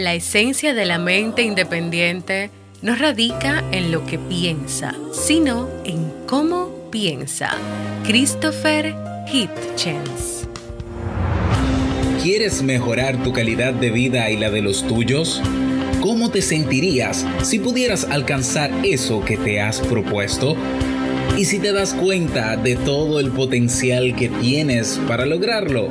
La esencia de la mente independiente no radica en lo que piensa, sino en cómo piensa. Christopher Hitchens. ¿Quieres mejorar tu calidad de vida y la de los tuyos? ¿Cómo te sentirías si pudieras alcanzar eso que te has propuesto? ¿Y si te das cuenta de todo el potencial que tienes para lograrlo?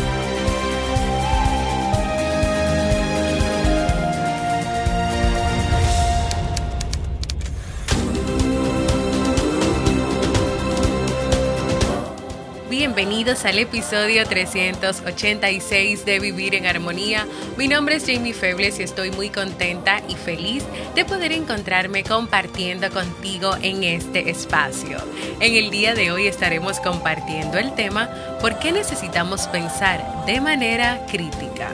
Bienvenidos al episodio 386 de Vivir en Armonía. Mi nombre es Jamie Febles y estoy muy contenta y feliz de poder encontrarme compartiendo contigo en este espacio. En el día de hoy estaremos compartiendo el tema ¿Por qué necesitamos pensar de manera crítica?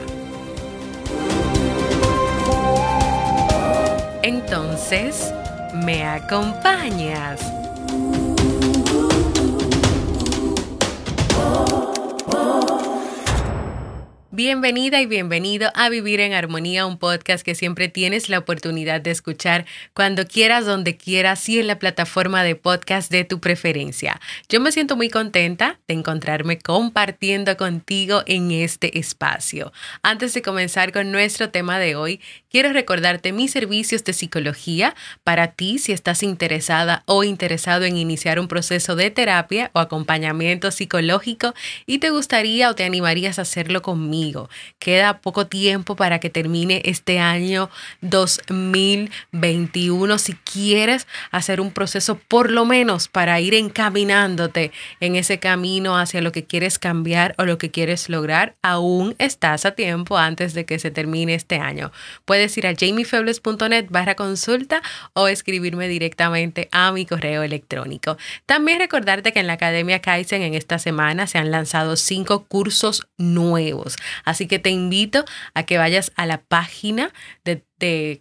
Entonces, ¿me acompañas? Bienvenida y bienvenido a Vivir en Armonía, un podcast que siempre tienes la oportunidad de escuchar cuando quieras, donde quieras y en la plataforma de podcast de tu preferencia. Yo me siento muy contenta de encontrarme compartiendo contigo en este espacio. Antes de comenzar con nuestro tema de hoy, quiero recordarte mis servicios de psicología para ti si estás interesada o interesado en iniciar un proceso de terapia o acompañamiento psicológico y te gustaría o te animarías a hacerlo conmigo Queda poco tiempo para que termine este año 2021. Si quieres hacer un proceso por lo menos para ir encaminándote en ese camino hacia lo que quieres cambiar o lo que quieres lograr, aún estás a tiempo antes de que se termine este año. Puedes ir a jamiefebles.net barra consulta o escribirme directamente a mi correo electrónico. También recordarte que en la Academia Kaizen en esta semana se han lanzado cinco cursos nuevos. Así que te invito a que vayas a la página de,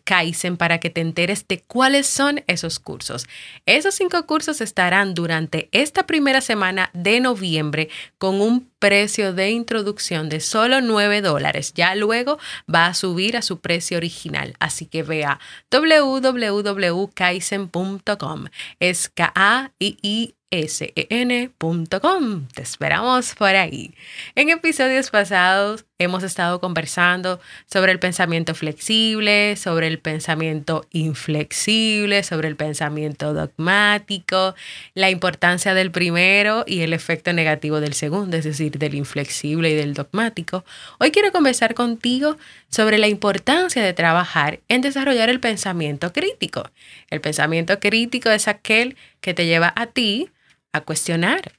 Kaizen para que te enteres de cuáles son esos cursos. Esos cinco cursos estarán durante esta primera semana de noviembre con un precio de introducción de solo 9 dólares. Ya luego va a subir a su precio original. Así que vea www.kaizen.com. Es K-A-I-I sen.com. Te esperamos por ahí. En episodios pasados hemos estado conversando sobre el pensamiento flexible, sobre el pensamiento inflexible, sobre el pensamiento dogmático, la importancia del primero y el efecto negativo del segundo, es decir, del inflexible y del dogmático. Hoy quiero conversar contigo sobre la importancia de trabajar en desarrollar el pensamiento crítico. El pensamiento crítico es aquel que te lleva a ti a cuestionar,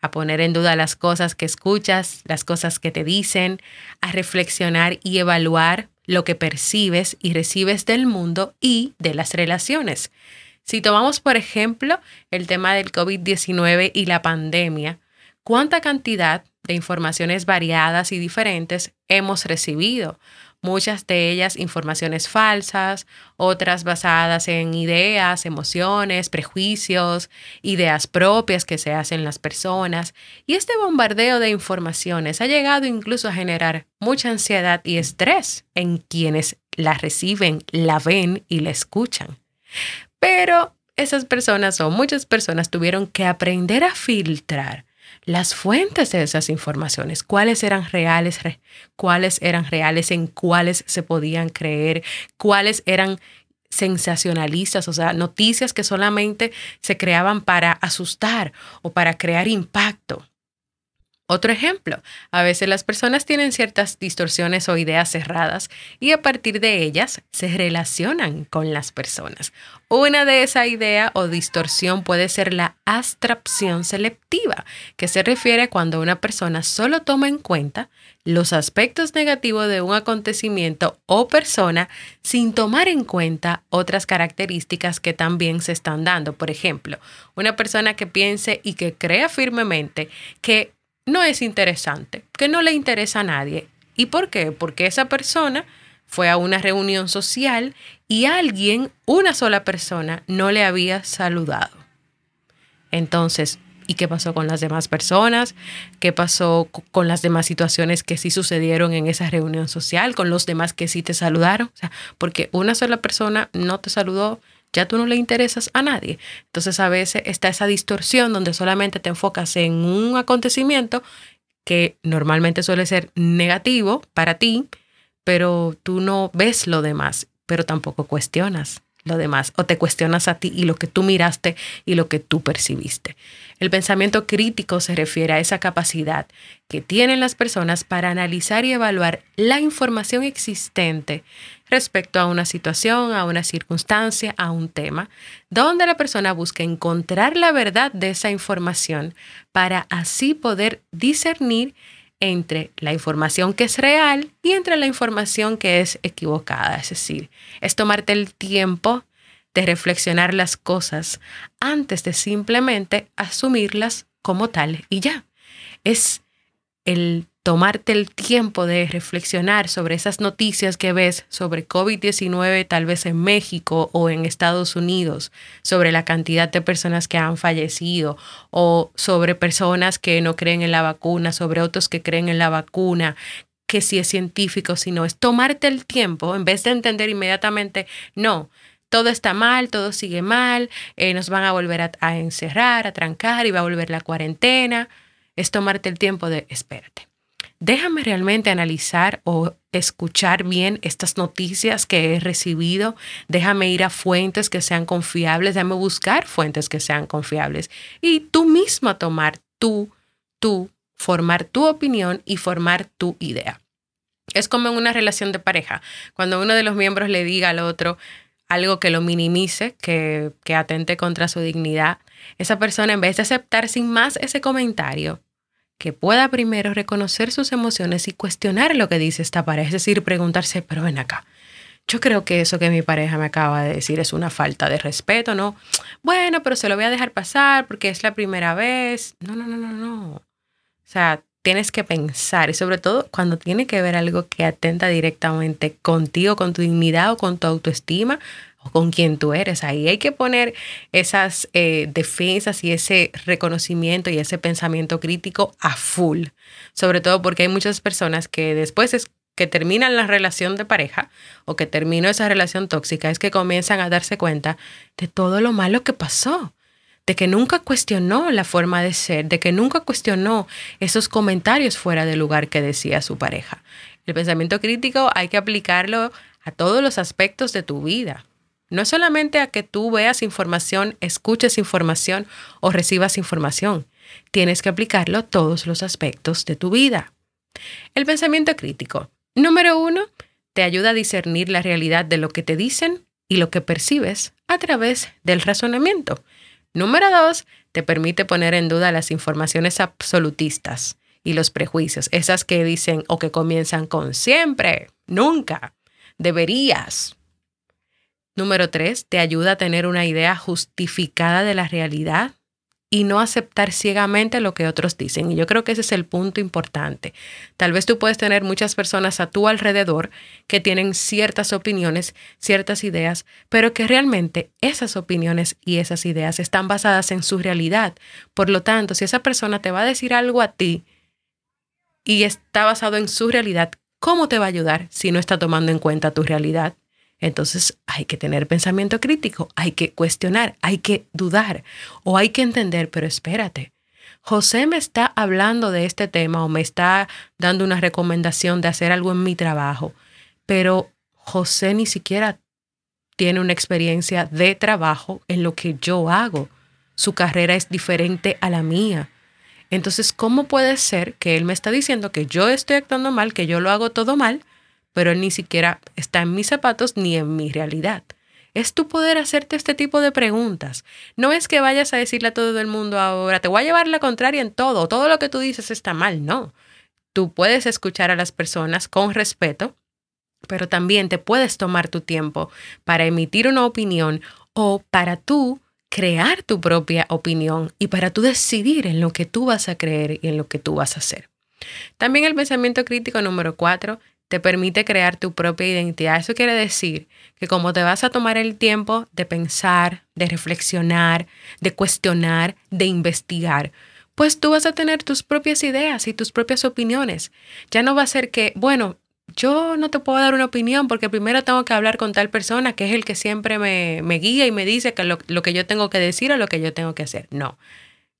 a poner en duda las cosas que escuchas, las cosas que te dicen, a reflexionar y evaluar lo que percibes y recibes del mundo y de las relaciones. Si tomamos, por ejemplo, el tema del COVID-19 y la pandemia, ¿cuánta cantidad de informaciones variadas y diferentes hemos recibido? Muchas de ellas informaciones falsas, otras basadas en ideas, emociones, prejuicios, ideas propias que se hacen las personas. Y este bombardeo de informaciones ha llegado incluso a generar mucha ansiedad y estrés en quienes la reciben, la ven y la escuchan. Pero esas personas o muchas personas tuvieron que aprender a filtrar las fuentes de esas informaciones, cuáles eran reales, cuáles eran reales, en cuáles se podían creer, cuáles eran sensacionalistas, o sea, noticias que solamente se creaban para asustar o para crear impacto. Otro ejemplo, a veces las personas tienen ciertas distorsiones o ideas cerradas y a partir de ellas se relacionan con las personas. Una de esa idea o distorsión puede ser la abstracción selectiva, que se refiere cuando una persona solo toma en cuenta los aspectos negativos de un acontecimiento o persona sin tomar en cuenta otras características que también se están dando. Por ejemplo, una persona que piense y que crea firmemente que no es interesante, que no le interesa a nadie. ¿Y por qué? Porque esa persona fue a una reunión social y alguien, una sola persona, no le había saludado. Entonces, ¿y qué pasó con las demás personas? ¿Qué pasó con las demás situaciones que sí sucedieron en esa reunión social, con los demás que sí te saludaron? O sea, porque una sola persona no te saludó, ya tú no le interesas a nadie. Entonces a veces está esa distorsión donde solamente te enfocas en un acontecimiento que normalmente suele ser negativo para ti, pero tú no ves lo demás, pero tampoco cuestionas lo demás o te cuestionas a ti y lo que tú miraste y lo que tú percibiste. El pensamiento crítico se refiere a esa capacidad que tienen las personas para analizar y evaluar la información existente respecto a una situación, a una circunstancia, a un tema, donde la persona busca encontrar la verdad de esa información para así poder discernir entre la información que es real y entre la información que es equivocada. Es decir, es tomarte el tiempo de reflexionar las cosas antes de simplemente asumirlas como tal y ya. Es el tomarte el tiempo de reflexionar sobre esas noticias que ves sobre COVID-19 tal vez en México o en Estados Unidos, sobre la cantidad de personas que han fallecido o sobre personas que no creen en la vacuna, sobre otros que creen en la vacuna, que si es científico, si no, es tomarte el tiempo en vez de entender inmediatamente, no, todo está mal, todo sigue mal, eh, nos van a volver a, a encerrar, a trancar y va a volver la cuarentena. Es tomarte el tiempo de, espérate, déjame realmente analizar o escuchar bien estas noticias que he recibido, déjame ir a fuentes que sean confiables, déjame buscar fuentes que sean confiables. Y tú misma tomar tú, tú, formar tu opinión y formar tu idea. Es como en una relación de pareja, cuando uno de los miembros le diga al otro algo que lo minimice, que, que atente contra su dignidad, esa persona en vez de aceptar sin más ese comentario, que pueda primero reconocer sus emociones y cuestionar lo que dice esta pareja, es decir, preguntarse, pero ven acá, yo creo que eso que mi pareja me acaba de decir es una falta de respeto, ¿no? Bueno, pero se lo voy a dejar pasar porque es la primera vez. No, no, no, no, no. O sea, tienes que pensar y sobre todo cuando tiene que ver algo que atenta directamente contigo, con tu dignidad o con tu autoestima o con quien tú eres. Ahí hay que poner esas eh, defensas y ese reconocimiento y ese pensamiento crítico a full. Sobre todo porque hay muchas personas que después es que terminan la relación de pareja o que terminó esa relación tóxica es que comienzan a darse cuenta de todo lo malo que pasó, de que nunca cuestionó la forma de ser, de que nunca cuestionó esos comentarios fuera del lugar que decía su pareja. El pensamiento crítico hay que aplicarlo a todos los aspectos de tu vida, no solamente a que tú veas información, escuches información o recibas información. Tienes que aplicarlo a todos los aspectos de tu vida. El pensamiento crítico. Número uno, te ayuda a discernir la realidad de lo que te dicen y lo que percibes a través del razonamiento. Número dos, te permite poner en duda las informaciones absolutistas y los prejuicios, esas que dicen o que comienzan con siempre, nunca, deberías, Número tres, te ayuda a tener una idea justificada de la realidad y no aceptar ciegamente lo que otros dicen. Y yo creo que ese es el punto importante. Tal vez tú puedes tener muchas personas a tu alrededor que tienen ciertas opiniones, ciertas ideas, pero que realmente esas opiniones y esas ideas están basadas en su realidad. Por lo tanto, si esa persona te va a decir algo a ti y está basado en su realidad, ¿cómo te va a ayudar si no está tomando en cuenta tu realidad? Entonces hay que tener pensamiento crítico, hay que cuestionar, hay que dudar o hay que entender, pero espérate. José me está hablando de este tema o me está dando una recomendación de hacer algo en mi trabajo, pero José ni siquiera tiene una experiencia de trabajo en lo que yo hago. Su carrera es diferente a la mía. Entonces, ¿cómo puede ser que él me está diciendo que yo estoy actuando mal, que yo lo hago todo mal, pero él ni siquiera está en mis zapatos ni en mi realidad? Es tu poder hacerte este tipo de preguntas. No es que vayas a decirle a todo el mundo ahora, te voy a llevar la contraria en todo, todo lo que tú dices está mal, no. Tú puedes escuchar a las personas con respeto, pero también te puedes tomar tu tiempo para emitir una opinión o para tú crear tu propia opinión y para tú decidir en lo que tú vas a creer y en lo que tú vas a hacer. También el pensamiento crítico número cuatro te permite crear tu propia identidad. Eso quiere decir que como te vas a tomar el tiempo de pensar, de reflexionar, de cuestionar, de investigar, pues tú vas a tener tus propias ideas y tus propias opiniones. Ya no va a ser que, bueno, yo no te puedo dar una opinión porque primero tengo que hablar con tal persona que es el que siempre me, me guía y me dice que lo, lo, que yo tengo que decir o lo que yo tengo que hacer. No,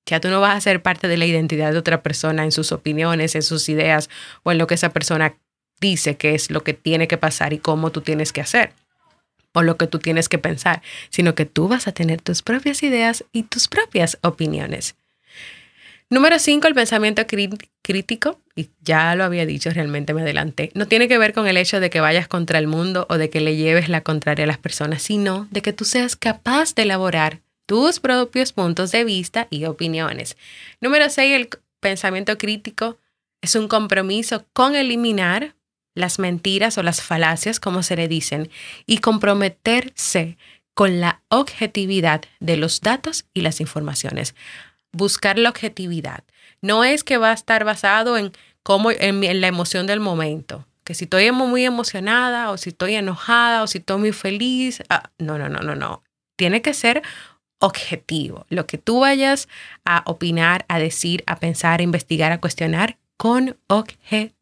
ya tú no vas a ser parte de la identidad de otra persona en sus opiniones, en sus ideas o en lo que esa persona dice que es lo que tiene que pasar y cómo tú tienes que hacer o lo que tú tienes que pensar, sino que tú vas a tener tus propias ideas y tus propias opiniones. Número 5, el pensamiento crítico, y ya lo había dicho, realmente me adelanté, no tiene que ver con el hecho de que vayas contra el mundo o de que le lleves la contraria a las personas, sino de que tú seas capaz de elaborar tus propios puntos de vista y opiniones. Número 6, el pensamiento crítico es un compromiso con eliminar las mentiras o las falacias, como se le dicen, y comprometerse con la objetividad de los datos y las informaciones buscar la objetividad. No es que va a estar basado en cómo en, la emoción del momento, que si estoy muy emocionada o si estoy enojada o si estoy muy feliz, ah, no, no, no, no, no. Tiene que ser objetivo. Lo que tú vayas a opinar, a decir, a pensar, a investigar, a cuestionar con objetividad.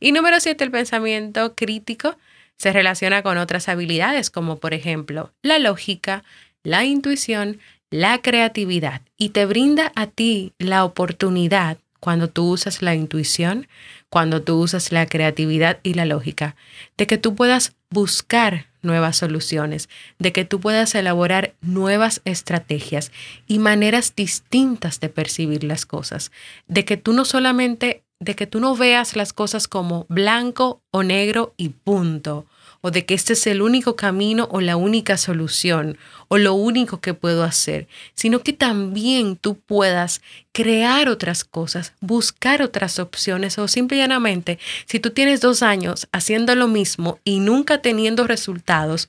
Y número siete, el pensamiento crítico se relaciona con otras habilidades como por ejemplo la lógica, la intuición, la creatividad. Y te brinda a ti la oportunidad cuando tú usas la intuición, cuando tú usas la creatividad y la lógica, de que tú puedas buscar nuevas soluciones, de que tú puedas elaborar nuevas estrategias y maneras distintas de percibir las cosas, de que tú no solamente, de que tú no veas las cosas como blanco o negro y punto, o de que este es el único camino o la única solución o lo único que puedo hacer, sino que también tú puedas crear otras cosas, buscar otras opciones o simple y llanamente, si tú tienes dos años haciendo lo mismo y nunca teniendo resultados,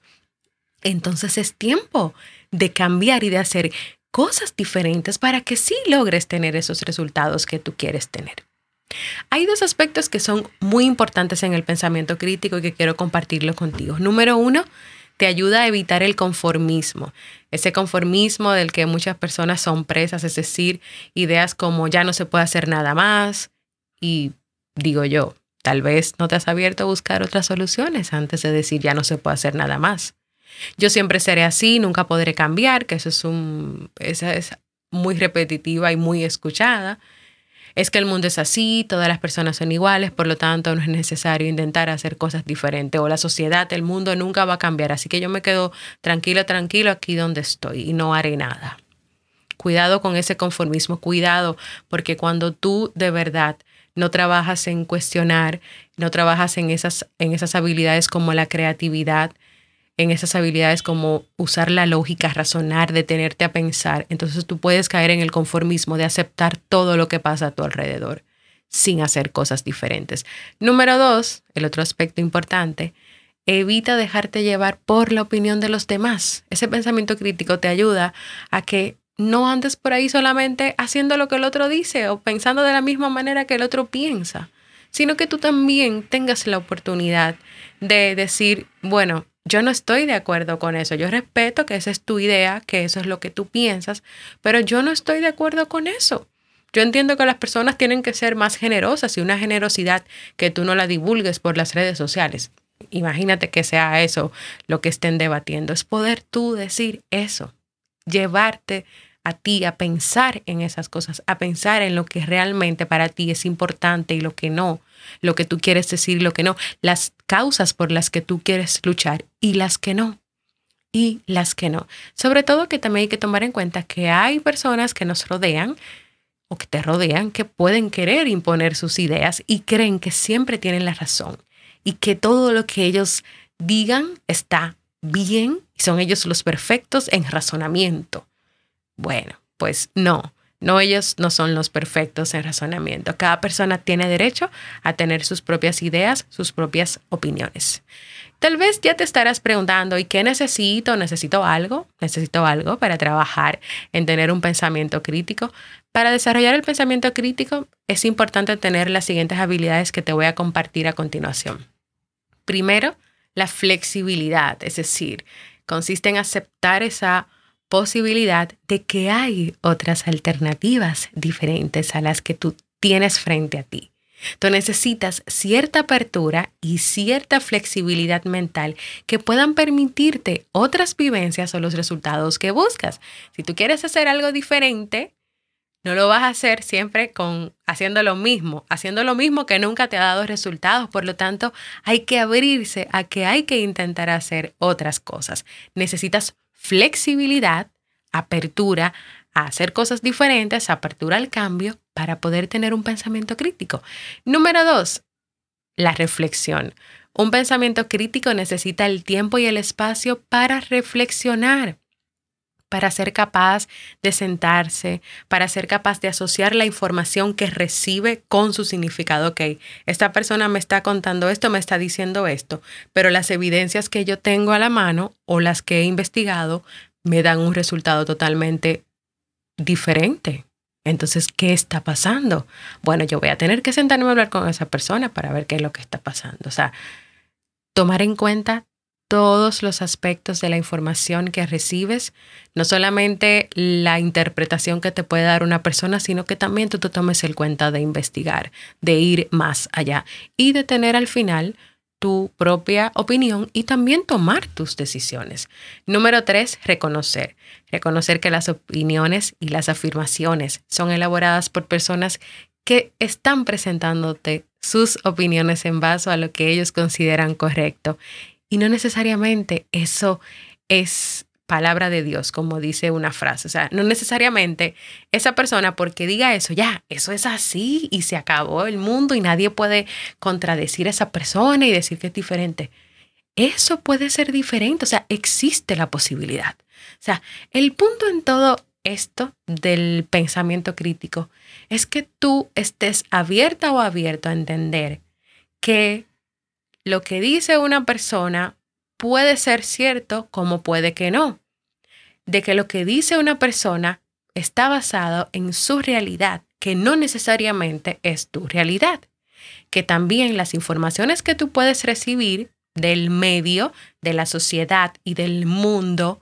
entonces es tiempo de cambiar y de hacer cosas diferentes para que sí logres tener esos resultados que tú quieres tener. Hay dos aspectos que son muy importantes en el pensamiento crítico y que quiero compartirlo contigo. Número uno, te ayuda a evitar el conformismo, ese conformismo del que muchas personas son presas, es decir, ideas como ya no se puede hacer nada más y digo yo, tal vez no te has abierto a buscar otras soluciones antes de decir ya no se puede hacer nada más. Yo siempre seré así, nunca podré cambiar, que eso es un, esa es muy repetitiva y muy escuchada es que el mundo es así, todas las personas son iguales, por lo tanto no es necesario intentar hacer cosas diferentes o la sociedad, el mundo nunca va a cambiar, así que yo me quedo tranquilo, tranquilo aquí donde estoy y no haré nada. Cuidado con ese conformismo, cuidado, porque cuando tú de verdad no trabajas en cuestionar, no trabajas en esas, en esas habilidades como la creatividad, en esas habilidades como usar la lógica, razonar, detenerte a pensar, entonces tú puedes caer en el conformismo de aceptar todo lo que pasa a tu alrededor sin hacer cosas diferentes. Número dos, el otro aspecto importante, evita dejarte llevar por la opinión de los demás. Ese pensamiento crítico te ayuda a que no andes por ahí solamente haciendo lo que el otro dice o pensando de la misma manera que el otro piensa, sino que tú también tengas la oportunidad de decir, bueno, yo no estoy de acuerdo con eso. Yo respeto que esa es tu idea, que eso es lo que tú piensas, pero yo no estoy de acuerdo con eso. Yo entiendo que las personas tienen que ser más generosas y una generosidad que tú no la divulgues por las redes sociales. Imagínate que sea eso lo que estén debatiendo. Es poder tú decir eso, llevarte a ti a pensar en esas cosas, a pensar en lo que realmente para ti es importante y lo que no lo que tú quieres decir, lo que no, las causas por las que tú quieres luchar y las que no. Y las que no. Sobre todo que también hay que tomar en cuenta que hay personas que nos rodean o que te rodean que pueden querer imponer sus ideas y creen que siempre tienen la razón y que todo lo que ellos digan está bien y son ellos los perfectos en razonamiento. Bueno, pues no, no ellos no son los perfectos en razonamiento. Cada persona tiene derecho a tener sus propias ideas, sus propias opiniones. Tal vez ya te estarás preguntando, ¿y qué necesito? ¿Necesito algo? ¿Necesito algo para trabajar en tener un pensamiento crítico? Para desarrollar el pensamiento crítico es importante tener las siguientes habilidades que te voy a compartir a continuación. Primero, la flexibilidad, es decir, consiste en aceptar esa posibilidad de que hay otras alternativas diferentes a las que tú tienes frente a ti. Tú necesitas cierta apertura y cierta flexibilidad mental que puedan permitirte otras vivencias o los resultados que buscas. Si tú quieres hacer algo diferente, no lo vas a hacer siempre con haciendo lo mismo, haciendo lo mismo que nunca te ha dado resultados. Por lo tanto, hay que abrirse a que hay que intentar hacer otras cosas. Necesitas flexibilidad, apertura a hacer cosas diferentes, apertura al cambio para poder tener un pensamiento crítico. Número dos, la reflexión. Un pensamiento crítico necesita el tiempo y el espacio para reflexionar, para ser capaz de sentarse, para ser capaz de asociar la información que recibe con su significado. Ok, esta persona me está contando esto, me está diciendo esto, pero las evidencias que yo tengo a la mano o las que he investigado me dan un resultado totalmente diferente. Entonces, ¿qué está pasando? Bueno, yo voy a tener que sentarme a hablar con esa persona para ver qué es lo que está pasando. O sea, tomar en cuenta todos los aspectos de la información que recibes, no solamente la interpretación que te puede dar una persona, sino que también tú te tomes el cuenta de investigar, de ir más allá y de tener al final tu propia opinión y también tomar tus decisiones. Número tres, reconocer. Reconocer que las opiniones y las afirmaciones son elaboradas por personas que están presentándote sus opiniones en base a lo que ellos consideran correcto. Y no necesariamente eso es palabra de Dios, como dice una frase. O sea, no necesariamente esa persona porque diga eso, ya, eso es así y se acabó el mundo y nadie puede contradecir a esa persona y decir que es diferente. Eso puede ser diferente, o sea, existe la posibilidad. O sea, el punto en todo esto del pensamiento crítico es que tú estés abierta o abierto a entender que lo que dice una persona puede ser cierto como puede que no. De que lo que dice una persona está basado en su realidad, que no necesariamente es tu realidad. Que también las informaciones que tú puedes recibir del medio, de la sociedad y del mundo,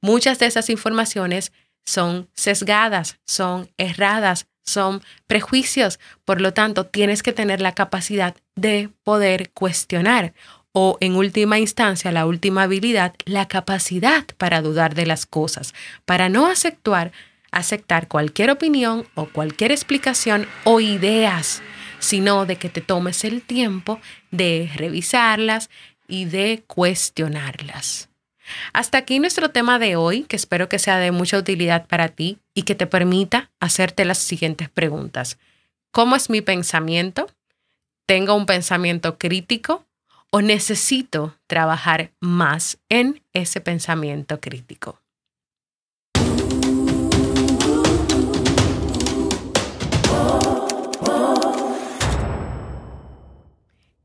muchas de esas informaciones son sesgadas, son erradas, son prejuicios. Por lo tanto, tienes que tener la capacidad de poder cuestionar o en última instancia, la última habilidad, la capacidad para dudar de las cosas, para no aceptar, aceptar cualquier opinión o cualquier explicación o ideas, sino de que te tomes el tiempo de revisarlas y de cuestionarlas. Hasta aquí nuestro tema de hoy, que espero que sea de mucha utilidad para ti y que te permita hacerte las siguientes preguntas. ¿Cómo es mi pensamiento? ¿Tengo un pensamiento crítico? o necesito trabajar más en ese pensamiento crítico.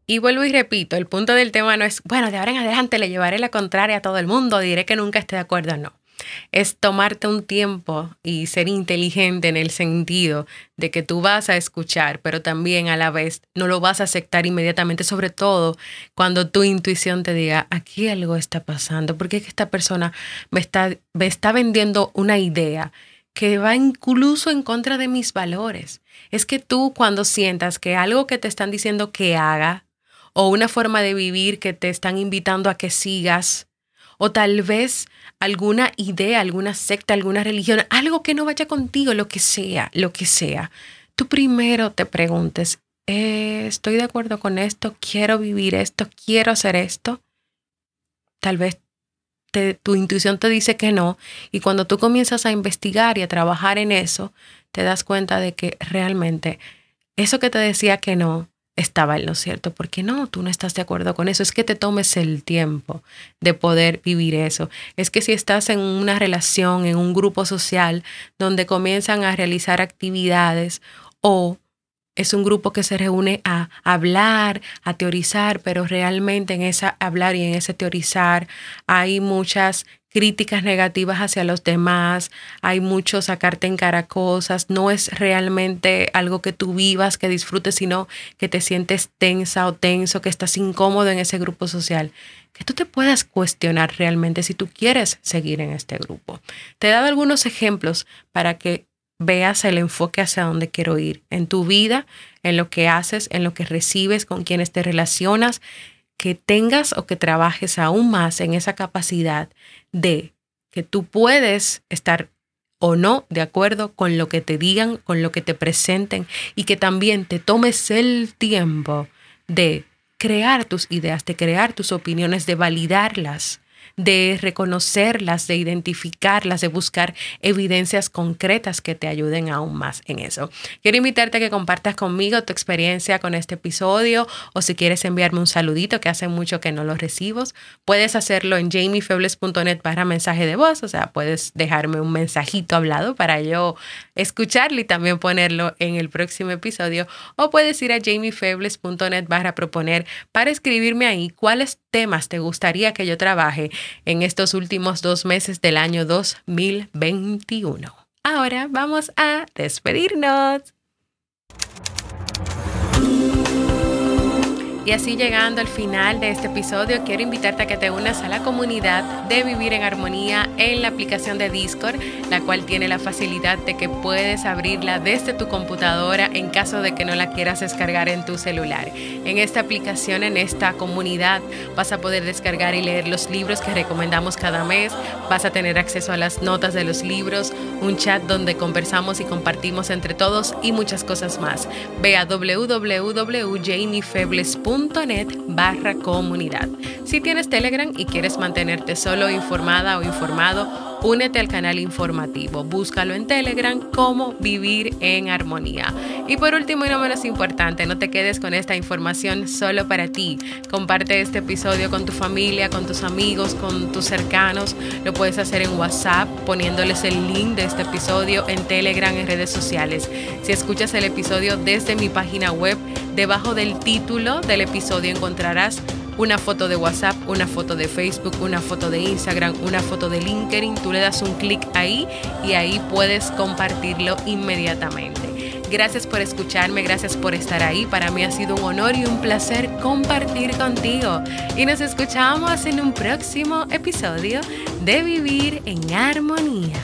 Y vuelvo y repito, el punto del tema no es, bueno, de ahora en adelante le llevaré la contraria a todo el mundo, diré que nunca esté de acuerdo, no es tomarte un tiempo y ser inteligente en el sentido de que tú vas a escuchar, pero también a la vez no lo vas a aceptar inmediatamente, sobre todo cuando tu intuición te diga, aquí algo está pasando, porque es que esta persona me está, me está vendiendo una idea que va incluso en contra de mis valores. Es que tú cuando sientas que algo que te están diciendo que haga o una forma de vivir que te están invitando a que sigas, o tal vez alguna idea, alguna secta, alguna religión, algo que no vaya contigo, lo que sea, lo que sea, tú primero te preguntes, eh, ¿estoy de acuerdo con esto? ¿Quiero vivir esto? ¿Quiero hacer esto? Tal vez tu intuición te dice que no y cuando tú comienzas a investigar y a trabajar en eso, te das cuenta de que realmente eso que te decía que no estaba en lo cierto. Porque no, tú no estás de acuerdo con eso. Es que te tomes el tiempo de poder vivir eso. Es que si estás en una relación, en un grupo social donde comienzan a realizar actividades o es un grupo que se reúne a hablar, a teorizar, pero realmente en ese hablar y en ese teorizar hay muchas críticas negativas hacia los demás, hay mucho sacarte en cara cosas, no es realmente algo que tú vivas, que disfrutes, sino que te sientes tensa o tenso, que estás incómodo en ese grupo social, que tú te puedas cuestionar realmente si tú quieres seguir en este grupo. Te he dado algunos ejemplos para que veas el enfoque hacia dónde quiero ir en tu vida, en lo que haces, en lo que recibes, con quienes te relacionas, que tengas o que trabajes aún más en esa capacidad de que tú puedes estar o no de acuerdo con lo que te digan, con lo que te presenten y que también te tomes el tiempo de crear tus ideas, de crear tus opiniones, de validarlas de reconocerlas, de identificarlas, de buscar evidencias concretas que te ayuden aún más en eso. Quiero invitarte a que compartas conmigo tu experiencia con este episodio o si quieres enviarme un saludito que hace mucho que no lo recibo, puedes hacerlo en jamiefebles.net para mensaje de voz, o sea, puedes dejarme un mensajito hablado para yo escucharlo y también ponerlo en el próximo episodio o puedes ir a jamiefebles.net para proponer para escribirme ahí cuáles temas te gustaría que yo trabaje en estos últimos dos meses del año 2021. Ahora vamos a despedirnos. Y así llegando al final de este episodio, quiero invitarte a que te unas a la comunidad de Vivir en Armonía en la aplicación de Discord, la cual tiene la facilidad de que puedes abrirla desde tu computadora en caso de que no la quieras descargar en tu celular. En esta aplicación, en esta comunidad, vas a poder descargar y leer los libros que recomendamos cada mes, vas a tener acceso a las notas de los libros, un chat donde conversamos y compartimos entre todos y muchas cosas más. Ve a www.jamiefebles.com net barra comunidad. Si tienes Telegram y quieres mantenerte solo informada o informado, únete al canal informativo. Búscalo en Telegram como Vivir en Armonía. Y por último y no menos importante, no te quedes con esta información solo para ti. Comparte este episodio con tu familia, con tus amigos, con tus cercanos. Lo puedes hacer en WhatsApp poniéndoles el link de este episodio en Telegram, en redes sociales. Si escuchas el episodio desde mi página web, debajo del título del episodio encontrarás una foto de WhatsApp, una foto de Facebook, una foto de Instagram, una foto de LinkedIn. Tú le das un clic ahí y ahí puedes compartirlo inmediatamente. Gracias por escucharme, gracias por estar ahí. Para mí ha sido un honor y un placer compartir contigo. Y nos escuchamos en un próximo episodio de Vivir en Armonía.